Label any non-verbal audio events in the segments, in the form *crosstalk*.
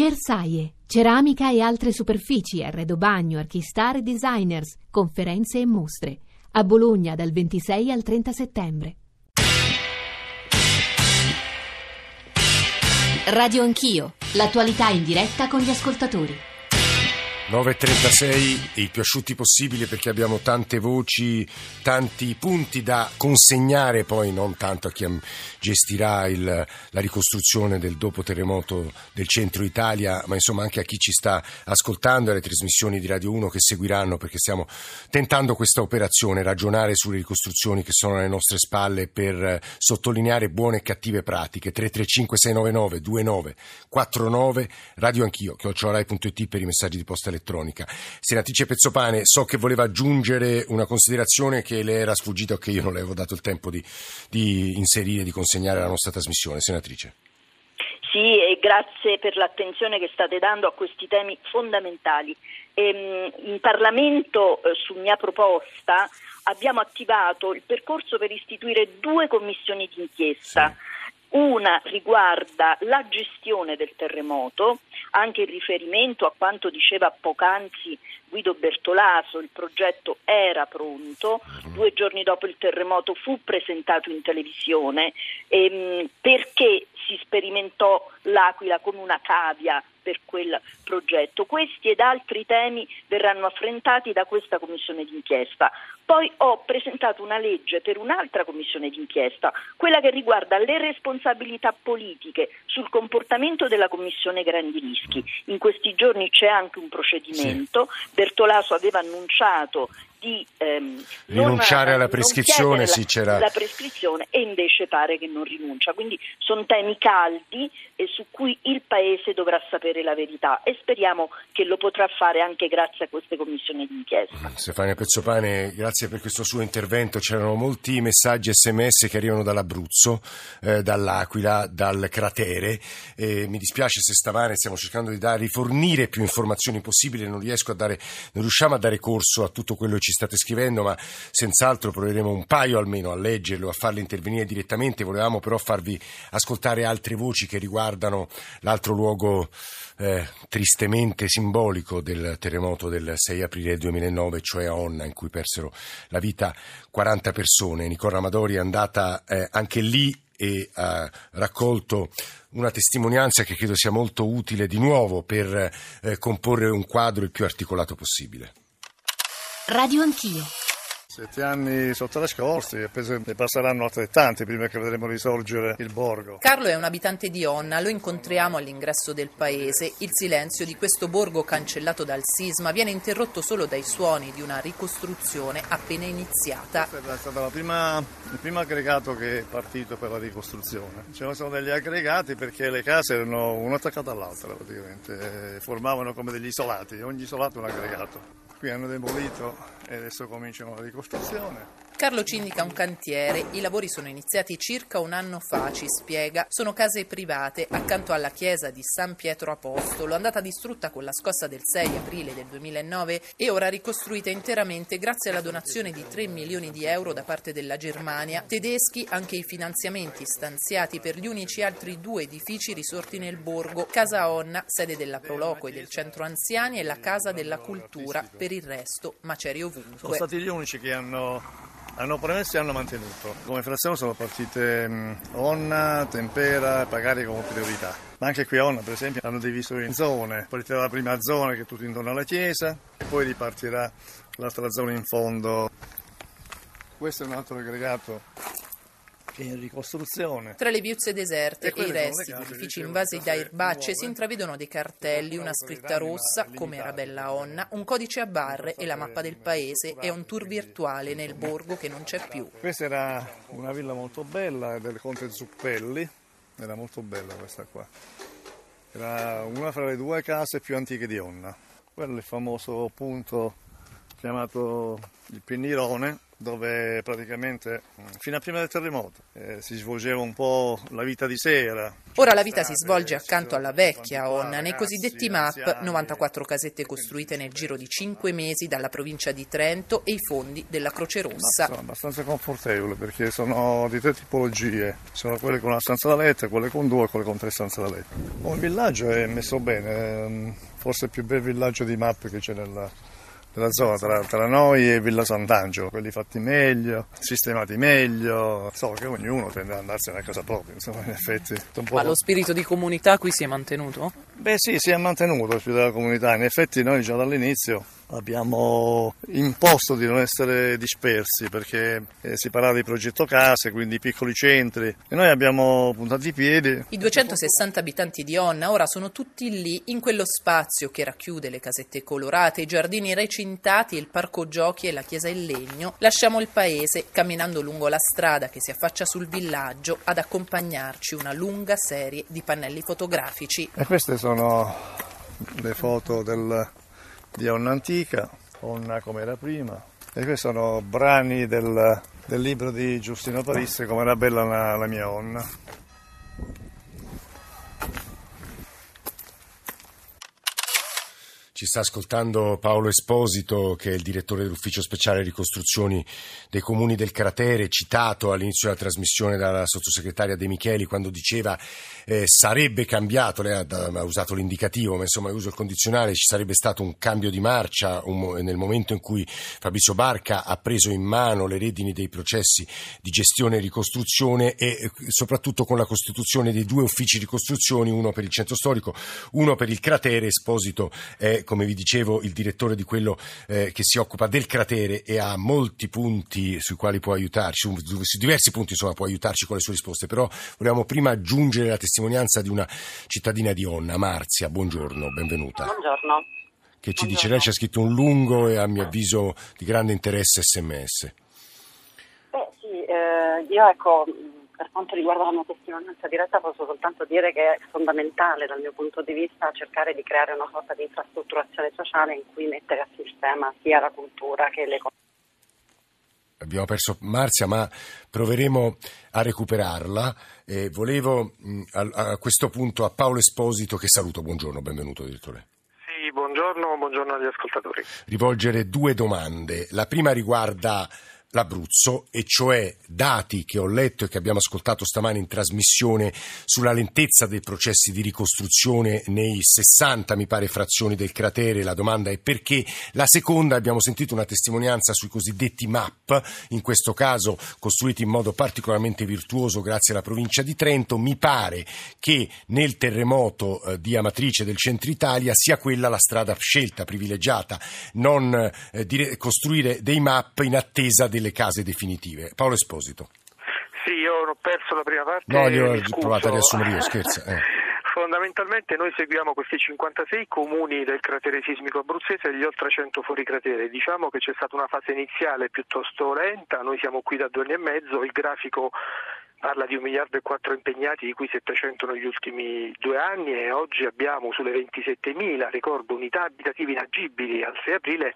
Cersaie, ceramica e altre superfici, arredo bagno, archistar e designers, conferenze e mostre. A Bologna dal 26 al 30 settembre. Radio Anch'io, l'attualità in diretta con gli ascoltatori. 9.36, i più asciutti possibili perché abbiamo tante voci, tanti punti da consegnare, poi non tanto a chi gestirà il, la ricostruzione del dopo terremoto del centro Italia, ma insomma anche a chi ci sta ascoltando e alle trasmissioni di Radio 1 che seguiranno perché stiamo tentando questa operazione, ragionare sulle ricostruzioni che sono alle nostre spalle per sottolineare buone e cattive pratiche. 335 699 2949 Radio Anch'io, chiocciorai.it per i messaggi di posta elettronica elettronica. Senatrice Pezzopane, so che voleva aggiungere una considerazione che le era sfuggita o che io non le avevo dato il tempo di, di inserire, di consegnare alla nostra trasmissione. Senatrice. Sì, e grazie per l'attenzione che state dando a questi temi fondamentali. Ehm, in Parlamento, eh, su mia proposta, abbiamo attivato il percorso per istituire due commissioni d'inchiesta. Sì. Una riguarda la gestione del terremoto, anche in riferimento a quanto diceva poc'anzi Guido Bertolaso, il progetto era pronto, due giorni dopo il terremoto fu presentato in televisione ehm, perché si sperimentò l'Aquila come una cavia per quel progetto. Questi ed altri temi verranno affrontati da questa commissione d'inchiesta. Poi ho presentato una legge per un'altra commissione d'inchiesta, quella che riguarda le responsabilità politiche sul comportamento della commissione Grandi Rischi. In questi giorni c'è anche un procedimento. Sì. Bertolaso aveva annunciato di ehm, rinunciare non, alla prescrizione, sì, c'era... la prescrizione e invece pare che non rinuncia. Quindi sono temi caldi e su cui il Paese dovrà sapere la verità e speriamo che lo potrà fare anche grazie a queste commissioni d'inchiesta. Mm, Stefania Pezzopane, grazie per questo suo intervento. C'erano molti messaggi sms che arrivano dall'Abruzzo, eh, dall'Aquila, dal cratere. Eh, mi dispiace se stamane stiamo cercando di dare, rifornire più informazioni possibili, non riesco a dare, non riusciamo a dare corso a tutto quello che ci state scrivendo, ma senz'altro proveremo un paio almeno a leggerlo, a farle intervenire direttamente. Volevamo però farvi ascoltare altre voci che riguardano l'altro luogo eh, tristemente simbolico del terremoto del 6 aprile 2009, cioè a Onna, in cui persero la vita 40 persone. Nicola Amadori è andata eh, anche lì e ha raccolto una testimonianza che credo sia molto utile di nuovo per eh, comporre un quadro il più articolato possibile. Radio Anch'io. Sette anni sotto le e penso ne passeranno altrettanti prima che vedremo risorgere il borgo. Carlo è un abitante di Onna, lo incontriamo all'ingresso del paese. Il silenzio di questo borgo cancellato dal sisma viene interrotto solo dai suoni di una ricostruzione appena iniziata. Questo è stato prima, il primo aggregato che è partito per la ricostruzione. Ce sono degli aggregati perché le case erano una attaccata all'altra praticamente, formavano come degli isolati, ogni isolato un aggregato. Qui hanno demolito e adesso cominciano la ricostruzione. Carlo ci indica un cantiere. I lavori sono iniziati circa un anno fa, ci spiega. Sono case private accanto alla chiesa di San Pietro Apostolo, andata distrutta con la scossa del 6 aprile del 2009 e ora ricostruita interamente grazie alla donazione di 3 milioni di euro da parte della Germania. Tedeschi anche i finanziamenti stanziati per gli unici altri due edifici risorti nel borgo, Casa Onna, sede della Proloco e del centro anziani, e la Casa della Cultura. Per il resto, macerie ovunque. Sono stati gli unici che hanno hanno promesso e hanno mantenuto. Come frazione sono partite mh, Onna, Tempera e Pagari come priorità. Ma anche qui a Onna, per esempio, hanno diviso in zone. Partirà la prima zona che è tutto intorno alla chiesa, e poi ripartirà l'altra zona in fondo. Questo è un altro aggregato in ricostruzione. Tra le viuzze deserte e, e i resti di edifici invasi da erbacce si intravedono dei cartelli, una scritta rossa, come era bella Onna, un codice a barre e la mappa del paese e un tour virtuale nel borgo che non c'è più. Questa era una villa molto bella del conte Zuppelli, era molto bella questa qua. Era una fra le due case più antiche di Onna. Quello è il famoso punto chiamato il Pinnirone, dove praticamente fino a prima del terremoto eh, si svolgeva un po' la vita di sera. Ora la vita si svolge accanto alla vecchia Onna, nei cosiddetti MAP, 94 casette costruite nel giro di 5 mesi dalla provincia di Trento e i fondi della Croce Rossa. Sono abbastanza confortevole perché sono di tre tipologie, sono quelle con una stanza da letto, quelle con due e quelle con tre stanze da letto. il villaggio è messo bene, ehm, forse il più bel villaggio di MAP che c'è nella, nella zona tra, tra, noi e Villa Sant'Angelo, quelli fatti meglio, sistemati meglio, so che ognuno tende ad andarsene a casa propria, insomma in effetti. Ma lo spirito di comunità qui si è mantenuto? Beh sì, si è mantenuto lo spirito della comunità, in effetti noi già dall'inizio abbiamo imposto di non essere dispersi perché eh, si parlava di progetto case, quindi piccoli centri e noi abbiamo puntato i piedi. I 260 abitanti di Onna ora sono tutti lì in quello spazio che racchiude le casette colorate, i giardini recintati, il parco giochi e la chiesa in legno. Lasciamo il paese camminando lungo la strada che si affaccia sul villaggio ad accompagnarci una lunga serie di pannelli fotografici. E queste sono le foto del di Onna Antica, Onna come era prima. E questi sono brani del, del libro di Giustino Parisse, come era bella la, la mia Onna. Ci sta ascoltando Paolo Esposito, che è il direttore dell'Ufficio Speciale Ricostruzioni dei Comuni del Cratere, citato all'inizio della trasmissione dalla sottosegretaria De Micheli quando diceva eh, sarebbe cambiato, lei ha, ha, usato l'indicativo, ma insomma uso il condizionale, ci sarebbe stato un cambio di marcia un, nel momento in cui Fabrizio Barca ha preso in mano le redini dei processi di gestione e ricostruzione e eh, soprattutto con la costituzione dei due uffici ricostruzioni, uno per il centro storico, uno per il cratere. Esposito è come vi dicevo, il direttore di quello eh, che si occupa del cratere e ha molti punti sui quali può aiutarci, su, su diversi punti insomma può aiutarci con le sue risposte, però volevamo prima aggiungere la testimonianza di una cittadina di Onna, Marzia. Buongiorno, benvenuta. Buongiorno. Che ci Buongiorno. dice lei, ci ha scritto un lungo e a mio avviso di grande interesse sms. Beh sì, eh, io ecco per quanto riguarda la mia testimonianza diretta posso soltanto dire che è fondamentale dal mio punto di vista cercare di creare una sorta di infrastrutturazione sociale in cui mettere a sistema sia la cultura che le abbiamo perso Marzia, ma proveremo a recuperarla. Eh, volevo mh, a, a, questo punto a Paolo Esposito, che saluto, buongiorno, benvenuto direttore. Sì, buongiorno, buongiorno agli ascoltatori. Rivolgere due domande. La prima riguarda l'Abruzzo, e cioè dati che ho letto e che abbiamo ascoltato stamani in trasmissione sulla lentezza dei processi di ricostruzione nei 60, mi pare, frazioni del cratere. La domanda è perché. La seconda, abbiamo sentito una testimonianza sui cosiddetti MAP, in questo caso costruiti in modo particolarmente virtuoso grazie alla provincia di Trento. Mi pare che nel terremoto eh, di Amatrice del centro Italia sia quella la strada scelta, privilegiata, non eh, dire, costruire dei MAP in attesa del delle case definitive. Paolo Esposito. Sì, io ho perso la prima parte. No, io ho provato a riassumere io, scherzo. Eh. *laughs* Fondamentalmente noi seguiamo questi 56 comuni del cratere sismico abruzzese e gli oltre 100 fuori cratere. Diciamo che c'è stata una fase iniziale piuttosto lenta, noi siamo qui da due anni e mezzo, il grafico parla di un miliardo e quattro impegnati, di cui 700 negli ultimi due anni e oggi abbiamo sulle 27.000, ricordo, unità abitative inagibili al 6 aprile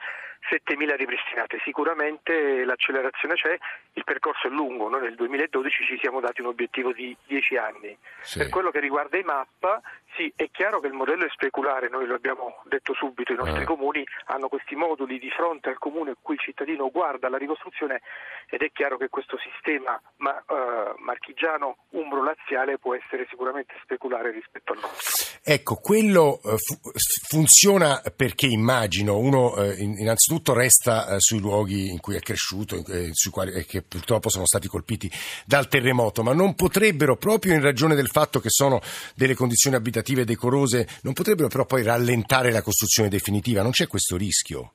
7.000 ripristinate. Sicuramente l'accelerazione c'è, il percorso è lungo, noi nel 2012 ci siamo dati un obiettivo di 10 anni. Sì. Per quello che riguarda i MAP, sì, è chiaro che il modello è speculare, noi lo abbiamo detto subito, i nostri eh. comuni hanno questi moduli di fronte al comune a cui il cittadino guarda la ricostruzione ed è chiaro che questo sistema ma, uh, marchigiano umbro-laziale può essere sicuramente speculare rispetto al nostro. Ecco, quello uh, fu- funziona perché immagino uno uh, innanzitutto innanzitutto resta eh, sui luoghi in cui è cresciuto eh, sui quali, eh, che purtroppo sono stati colpiti dal terremoto, ma non potrebbero, proprio in ragione del fatto che sono delle condizioni abitative decorose, non potrebbero però poi rallentare la costruzione definitiva? Non c'è questo rischio?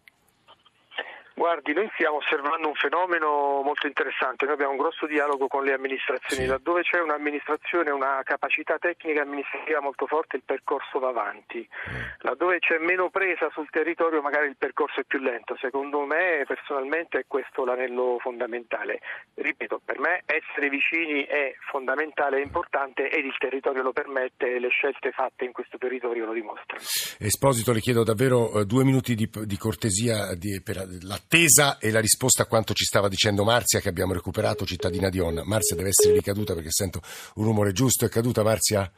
Guardi, noi stiamo osservando un fenomeno molto interessante, noi abbiamo un grosso dialogo con le amministrazioni, sì. laddove c'è un'amministrazione, una capacità tecnica amministrativa molto forte il percorso va avanti, mm. laddove c'è meno presa sul territorio magari il percorso è più lento, secondo me personalmente è questo l'anello fondamentale. Ripeto, per me essere vicini è fondamentale, è importante ed il territorio lo permette e le scelte fatte in questo territorio lo dimostrano. Esposito, le chiedo davvero eh, due minuti di, di cortesia di, per l'attesa l'attesa e la risposta a quanto ci stava dicendo Marzia che abbiamo recuperato cittadina di Onna. Marzia deve essere ricaduta perché sento un rumore giusto. È caduta Marzia?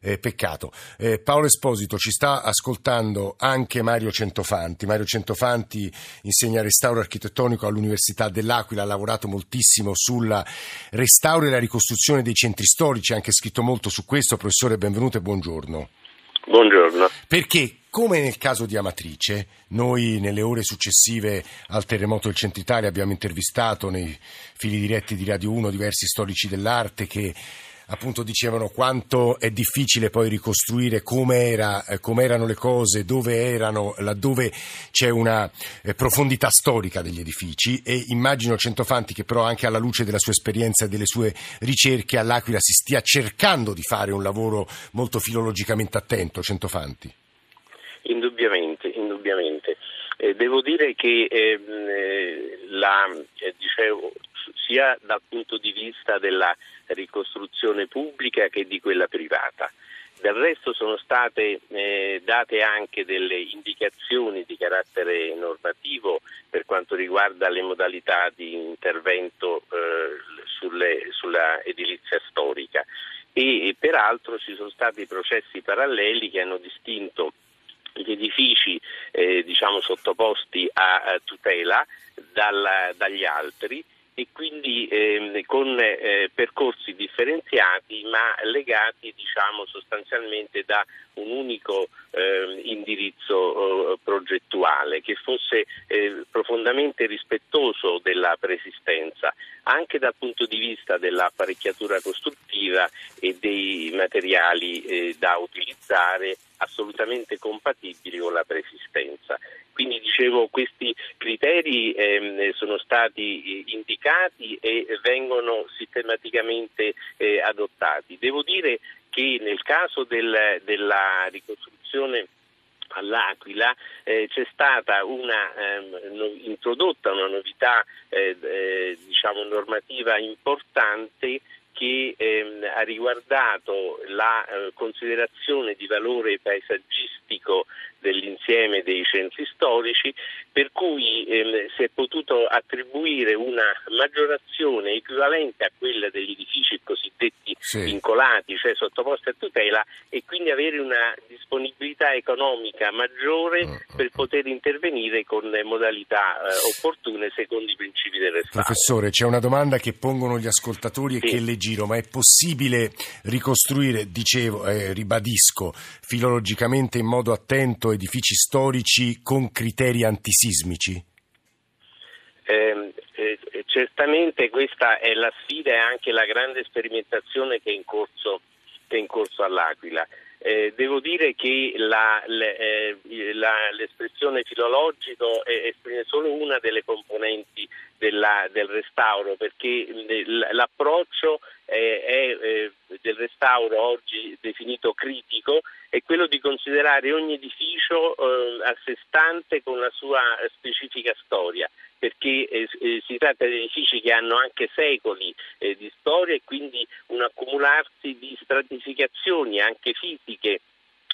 Eh, peccato. Eh, Paolo Esposito ci sta ascoltando anche Mario Centofanti. Mario Centofanti insegna restauro architettonico all'Università dell'Aquila, ha lavorato moltissimo sul restauro e la ricostruzione dei centri storici, ha anche scritto molto su questo. Professore, benvenuto e buongiorno. Buongiorno. Perché, come nel caso di Amatrice, noi nelle ore successive al terremoto del Centro Italia abbiamo intervistato nei fili diretti di Radio 1 diversi storici dell'arte che appunto dicevano quanto è difficile poi ricostruire come eh, erano le cose, dove erano, laddove c'è una eh, profondità storica degli edifici e immagino Centofanti che però anche alla luce della sua esperienza e delle sue ricerche all'Aquila si stia cercando di fare un lavoro molto filologicamente attento, Centofanti. Eh, devo dire che ehm, eh, la, eh, dicevo, sia dal punto di vista della ricostruzione pubblica che di quella privata. Del resto sono state eh, date anche delle indicazioni di carattere normativo per quanto riguarda le modalità di intervento eh, sulle, sulla edilizia storica e, e peraltro ci sono stati processi paralleli che hanno distinto gli edifici eh, diciamo, sottoposti a, a tutela dal, dagli altri e quindi eh, con eh, percorsi differenziati ma legati diciamo, sostanzialmente da un unico eh, indirizzo progettuale che fosse eh, profondamente rispettoso della persistenza anche dal punto di vista dell'apparecchiatura costruttiva e dei materiali eh, da utilizzare assolutamente compatibili con la persistenza. Quindi dicevo questi criteri ehm, sono stati eh, indicati e vengono sistematicamente eh, adottati. Devo dire che nel caso del, della ricostruzione all'Aquila eh, c'è stata una, ehm, introdotta una novità eh, eh, diciamo normativa importante che ehm, ha riguardato la eh, considerazione di valore paesaggistico dell'insieme dei centri storici, per cui ehm, si è potuto attribuire una maggiorazione equivalente a quella degli edifici cosiddetti sì. vincolati, cioè sottoposti a tutela, e quindi avere una disponibilità economica maggiore uh, uh, per poter intervenire con modalità eh, opportune secondo i principi del restauro. Professore, c'è una domanda che pongono gli ascoltatori e sì. che le giro, ma è possibile ricostruire, dicevo, eh, ribadisco, filologicamente in modo attento edifici storici con criteri antisismici? Eh, eh, certamente questa è la sfida e anche la grande sperimentazione che è in corso, è in corso all'Aquila. Eh, devo dire che la, le, eh, la, l'espressione filologico esprime solo una delle componenti della, del restauro perché l'approccio è, è, eh, del restauro oggi definito critico è quello di considerare ogni edificio eh, a sé stante con la sua specifica storia perché eh, eh, si tratta di edifici che hanno anche secoli eh, di storia e quindi un accumularsi di stratificazioni anche fisiche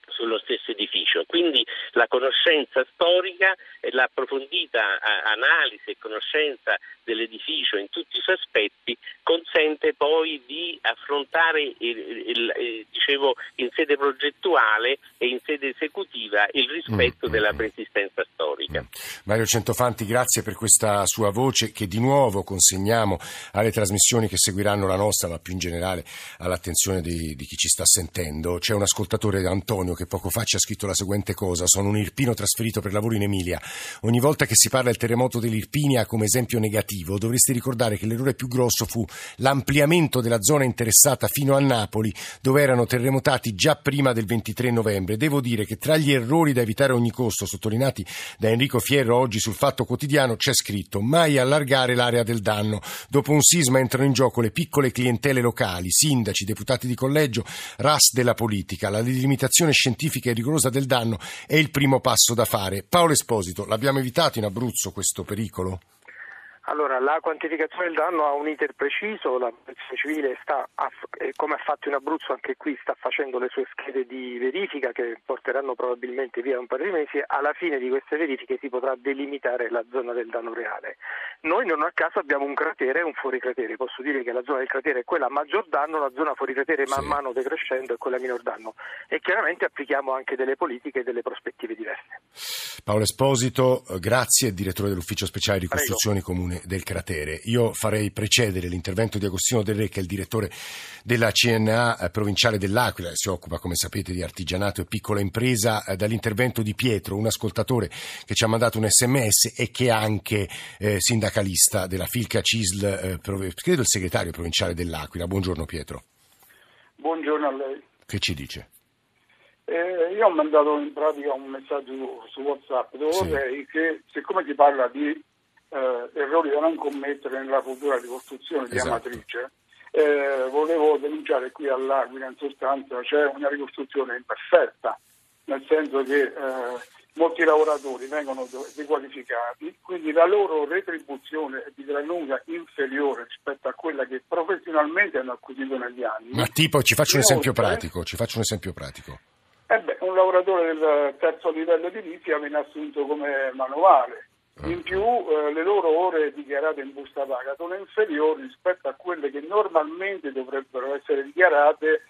sullo stesso edificio. Quindi la conoscenza storica e l'approfondita analisi e conoscenza dell'edificio in tutti i suoi aspetti consente poi di affrontare il, il, il, dicevo, in sede progettuale e in sede esecutiva il rispetto mm, della mm, mm. persistenza storica. Mm. Mario Centofanti, grazie per questa sua voce che di nuovo consegniamo alle trasmissioni che seguiranno la nostra, ma più in generale all'attenzione di, di chi ci sta sentendo. C'è un ascoltatore, Antonio, che poco fa ci ha scritto la seguente cosa. Sono un irpino trasferito per lavoro in Emilia. Ogni volta che si parla del terremoto dell'Irpinia come esempio negativo, dovreste ricordare che l'errore più grosso fu l'ampliamento della zona interessata fino a Napoli, dove erano terremotati già prima del 23 novembre. Devo dire che tra gli errori da evitare a ogni costo, sottolineati da Enrico Fierro oggi sul Fatto Quotidiano, c'è scritto mai allargare l'area del danno. Dopo un sisma entrano in gioco le piccole clientele locali, sindaci, deputati di collegio, RAS della politica. La delimitazione scientifica e rigorosa del danno è il primo passo da fare. Paolo Esposito, l'abbiamo evitato in Abruzzo questo pericolo? Allora, la quantificazione del danno ha un iter preciso, la protezione civile sta, come ha fatto in Abruzzo anche qui, sta facendo le sue schede di verifica che porteranno probabilmente via un paio di mesi. Alla fine di queste verifiche si potrà delimitare la zona del danno reale. Noi non a caso abbiamo un cratere e un fuori cratere. Posso dire che la zona del cratere è quella a maggior danno, la zona fuori cratere man mano decrescendo è quella a minor danno. E chiaramente applichiamo anche delle politiche e delle prospettive diverse. Paolo Esposito, grazie, direttore dell'ufficio speciale di costruzioni comuni del cratere. Io farei precedere l'intervento di Agostino Del Re, che è il direttore della CNA eh, provinciale dell'Aquila, si occupa, come sapete, di artigianato e piccola impresa, eh, dall'intervento di Pietro, un ascoltatore che ci ha mandato un sms e che è anche eh, sindacalista della Filca Cisl, eh, credo il segretario provinciale dell'Aquila. Buongiorno Pietro. Buongiorno a lei. Che ci dice? Eh, io ho mandato in pratica un messaggio su WhatsApp dove sì. che, siccome si parla di eh, errori da non commettere nella futura ricostruzione di esatto. Amatrice, eh, volevo denunciare qui all'Aquila in sostanza c'è una ricostruzione imperfetta, nel senso che eh, molti lavoratori vengono dequalificati, quindi la loro retribuzione è di gran lunga inferiore rispetto a quella che professionalmente hanno acquisito negli anni. Ma tipo, ci faccio un esempio pratico, ci faccio un esempio pratico. Eh beh, un lavoratore del terzo livello di edilizia viene assunto come manuale, in più eh, le loro ore dichiarate in busta paga sono inferiori rispetto a quelle che normalmente dovrebbero essere dichiarate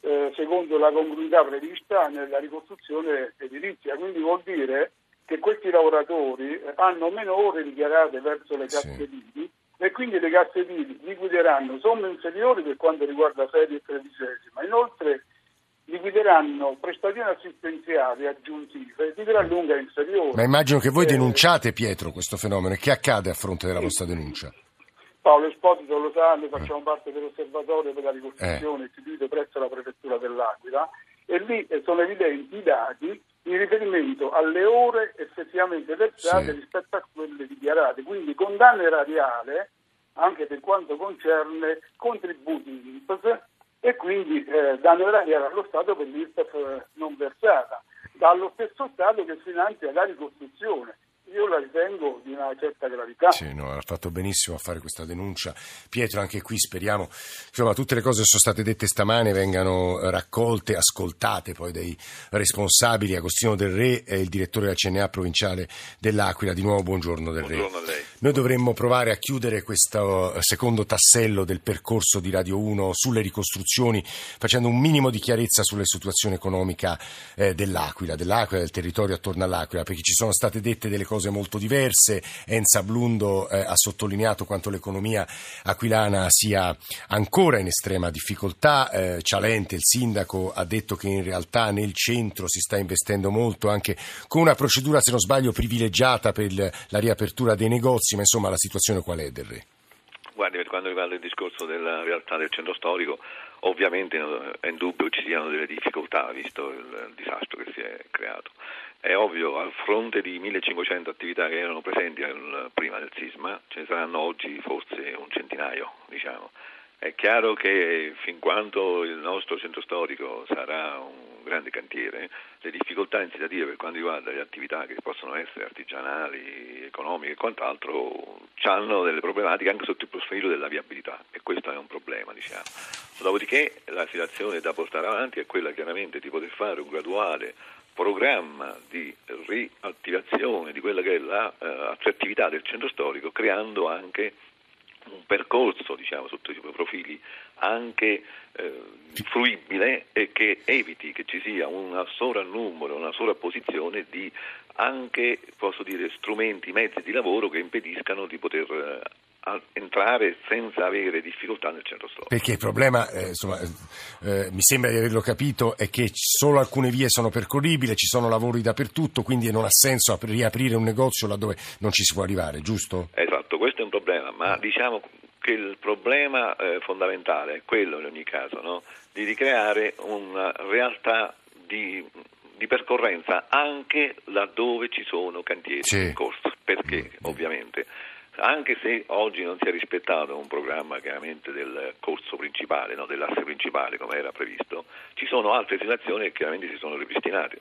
eh, secondo la congruità prevista nella ricostruzione edilizia. Quindi vuol dire che questi lavoratori eh, hanno meno ore dichiarate verso le casse edili e quindi le casse edili liquideranno somme inferiori per quanto riguarda serie e tredicesima. Inoltre liquideranno prestazioni assistenziali aggiuntive di gran lunga inferiori. Ma immagino che voi eh, denunciate, Pietro, questo fenomeno. E che accade a fronte della vostra denuncia? Paolo Esposito lo sa, noi facciamo eh. parte dell'osservatorio per la ricostruzione eh. istituito presso la prefettura dell'Aquila e lì sono evidenti i dati in riferimento alle ore effettivamente versate sì. rispetto a quelle dichiarate, quindi condanna erariale anche per quanto concerne contributi INPS e quindi eh, danno erariale allo Stato per l'IRPEF eh, non versata, dallo stesso Stato che finanzia la ricostruzione io la ritengo di una certa gravità. Sì, no, ha fatto benissimo a fare questa denuncia. Pietro, anche qui speriamo insomma, tutte le cose che sono state dette stamane vengano raccolte, ascoltate poi dai responsabili. Agostino Del Re è il direttore della CNA provinciale dell'Aquila. Di nuovo buongiorno Del buongiorno Re. Noi dovremmo provare a chiudere questo secondo tassello del percorso di Radio 1 sulle ricostruzioni, facendo un minimo di chiarezza sulla situazione economica eh, dell'Aquila, dell'Aquila, del territorio attorno all'Aquila, perché ci sono state dette delle cose cose molto diverse. Enza Blundo eh, ha sottolineato quanto l'economia aquilana sia ancora in estrema difficoltà. Eh, Cialente, il sindaco, ha detto che in realtà nel centro si sta investendo molto anche con una procedura, se non sbaglio, privilegiata per il, la riapertura dei negozi, ma insomma la situazione qual è del Re? Guardi, per quanto riguarda il discorso della realtà del centro storico, ovviamente è indubbio ci siano delle difficoltà, visto il disastro che si è creato. È ovvio, a fronte di 1500 attività che erano presenti prima del sisma, ce ne saranno oggi forse un centinaio, diciamo. È chiaro che fin quanto il nostro centro storico sarà un grande cantiere, le difficoltà insediative per quanto riguarda le attività che possono essere artigianali, economiche e quant'altro, hanno delle problematiche anche sotto il profilo della viabilità e questo è un problema, diciamo. Dopodiché la situazione da portare avanti è quella chiaramente di poter fare un graduale programma di riattivazione di quella che è l'attrattività uh, del centro storico, creando anche un percorso diciamo, sotto i suoi profili anche eh, fruibile e che eviti che ci sia un sovrannumero, una sovrapposizione di anche posso dire, strumenti, mezzi di lavoro che impediscano di poter eh, entrare senza avere difficoltà nel centro storico. Perché il problema, eh, insomma, eh, mi sembra di averlo capito, è che solo alcune vie sono percorribili, ci sono lavori dappertutto, quindi non ha senso riaprire un negozio laddove non ci si può arrivare, giusto? Esatto, questo è un problema, ma diciamo che il problema eh, fondamentale è quello in ogni caso, no? di ricreare una realtà di, di, percorrenza anche laddove ci sono cantieri sì. in corso, perché ovviamente anche se oggi non si è rispettato un programma chiaramente del corso principale, no, dell'asse principale come era previsto, ci sono altre situazioni che chiaramente si sono ripristinate.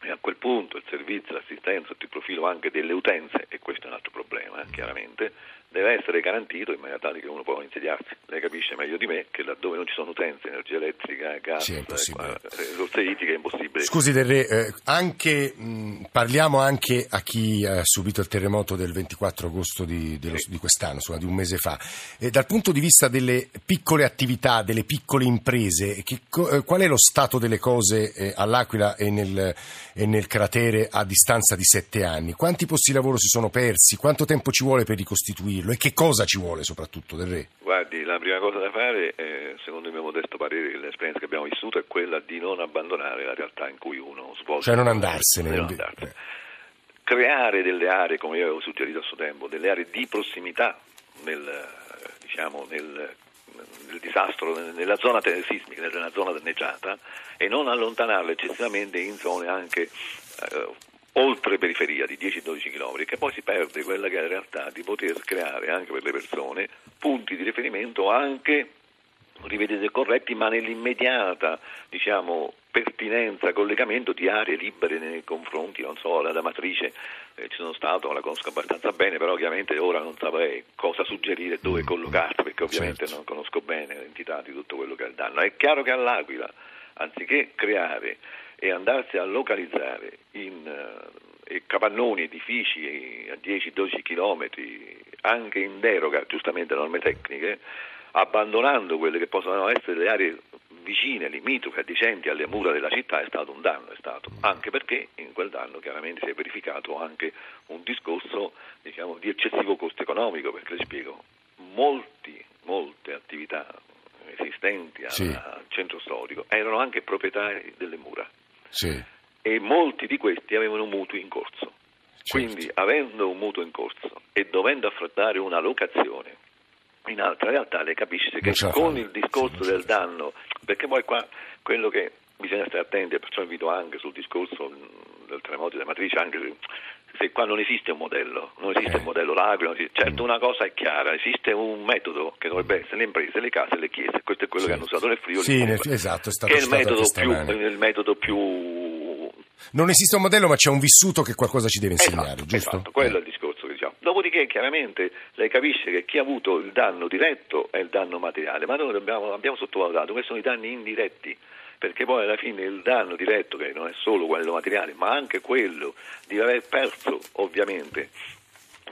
E a quel punto il servizio, l'assistenza, il profilo anche delle utenze, e questo è un altro problema, eh, chiaramente, deve essere garantito in maniera tale che uno può insediarsi. Lei capisce meglio di me che laddove non ci sono utenze, energia elettrica, gas, Sì, impossibile. eh, risorse idriche è impossibile. Scusi Del Re, eh, anche, mh, parliamo anche a chi ha subito il terremoto del 24 agosto di, dello- di quest'anno, insomma, di un mese fa. Eh, dal punto di vista delle piccole attività, delle piccole imprese, che eh, qual è lo stato delle cose eh, all'Aquila e nel, e nel cratere a distanza di sette anni? Quanti posti di lavoro si sono persi? Quanto tempo ci vuole per ricostituirlo? E che cosa ci vuole soprattutto Del Re? Guardi, la prima cosa da fare, eh, secondo il mio modesto parere, l'esperienza che abbiamo vissuto è quella di non abbandonare la realtà in cui uno svolge. Cioè non andarsene. Non andarsene. Creare delle aree, come io avevo suggerito a suo tempo, delle aree di prossimità nel, eh, diciamo, nel, nel disastro, nella zona sismica, nella zona danneggiata e non allontanarle eccessivamente in zone anche eh, oltre periferia di 10-12 km, che poi si perde quella che è la realtà di poter creare anche per le persone punti di riferimento anche rivedete corretti, ma nell'immediata diciamo, pertinenza, collegamento di aree libere nei confronti, non so, la matrice eh, ci sono stato, la conosco abbastanza bene, però ovviamente ora non saprei cosa suggerire, dove collocarsi, perché ovviamente Certo. non conosco bene l'entità di tutto quello che è il danno. È chiaro che all'Aquila, anziché creare e andarsi a localizzare in eh, capannoni, edifici a 10-12 chilometri, anche in deroga giustamente a norme tecniche, abbandonando quelle che possono essere le aree vicine, limitrofe, adicenti alle mura della città è stato un danno, è stato, anche perché in quel danno chiaramente si è verificato anche un discorso diciamo, di eccessivo costo economico, perché le spiego, molti, molte attività esistenti al, Sì. centro storico erano anche proprietari delle mura Sì. e molti di questi avevano mutui in corso. Certo. Quindi, avendo un mutuo in corso e dovendo affrontare una locazione in altra realtà, lei capisce che con il discorso Sì, del danno, perché poi qua quello che bisogna stare attenti, e perciò invito anche sul discorso del terremoto della matrice, anche se, qua non esiste un modello, non esiste Eh. un modello l'Aquila, non esiste- certo una cosa è chiara, esiste un metodo che dovrebbe essere le imprese, le case, le chiese, questo è quello che hanno usato nel Friuli, Sì, nel- esatto, è stato che è il metodo, più, il metodo più Non esiste un modello, ma c'è un vissuto che qualcosa ci deve insegnare, Esatto, giusto? esatto, quello è Eh. il discorso che diciamo. Dopodiché chiaramente lei capisce che chi ha avuto il danno diretto è il danno materiale, ma noi abbiamo, abbiamo sottovalutato, questi sono i danni indiretti, perché poi alla fine il danno diretto, che non è solo quello materiale, ma anche quello di aver perso ovviamente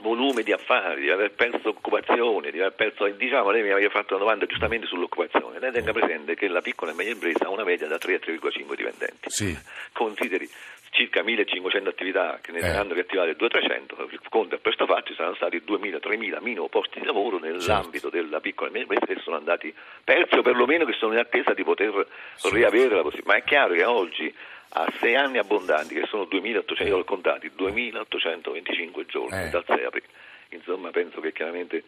volume di affari, di aver perso occupazione, di aver perso, diciamo, lei mi aveva fatto una domanda giustamente sull'occupazione, lei tenga presente che la piccola e media impresa ha una media da 3 a 3,5 dipendenti Sì. consideri circa 1500 attività che ne Eh. hanno riattivate 200-300, conta per questo fatto ci saranno stati 2000-3000 minimo posti di lavoro nell'ambito della piccola e media impresa che sono andati persi o perlomeno che sono in attesa di poter riavere la possibilità. Ma è chiaro che oggi a sei anni abbondanti, che sono 2800, io l'ho contati, 2825 giorni Eh. dal 6 aprile, insomma penso che chiaramente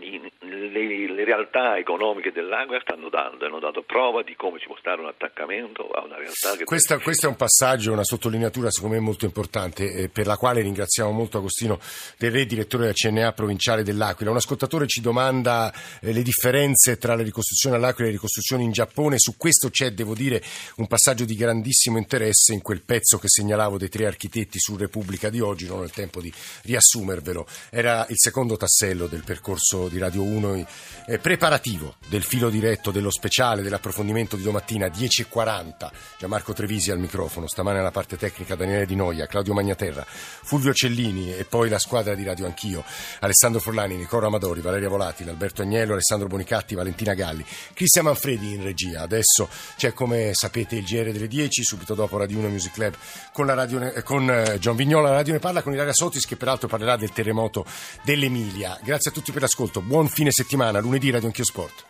le, le realtà economiche dell'Aquila stanno dando, hanno dato prova di come ci può stare un attaccamento a una realtà che Questa- questo è un passaggio, una sottolineatura secondo me molto importante eh, per la quale ringraziamo molto Agostino Del Re, direttore della CNA provinciale dell'Aquila. Un ascoltatore ci domanda eh, le differenze tra le ricostruzioni all'Aquila e le ricostruzioni in Giappone. Su questo c'è, devo dire, un passaggio di grandissimo interesse in quel pezzo che segnalavo dei tre architetti su Repubblica di oggi, non ho il tempo di riassumervelo. Era il secondo tassello del percorso di Radio 1 eh, preparativo del filo diretto, dello speciale, dell'approfondimento di domattina 10.40. Gianmarco Trevisi al microfono, stamane alla parte tecnica Daniele Di Noia, Claudio Magnaterra, Fulvio Cellini e poi la squadra di Radio Anch'io, Alessandro Forlani, Nicola Amadori, Valeria Volati, Alberto Agnello, Alessandro Bonicatti, Valentina Galli, Cristian Manfredi in regia. Adesso c'è come sapete il GR delle 10, subito dopo Radio 1 Music Club con, radio, eh, con eh, Gian Vignola, la radio ne parla con Ilaria Sotis che peraltro parlerà del terremoto dell'Emilia. Grazie a tutti per l'ascolto, all'ascolto. Buon fine settimana, lunedì Radio Anch'io Sport.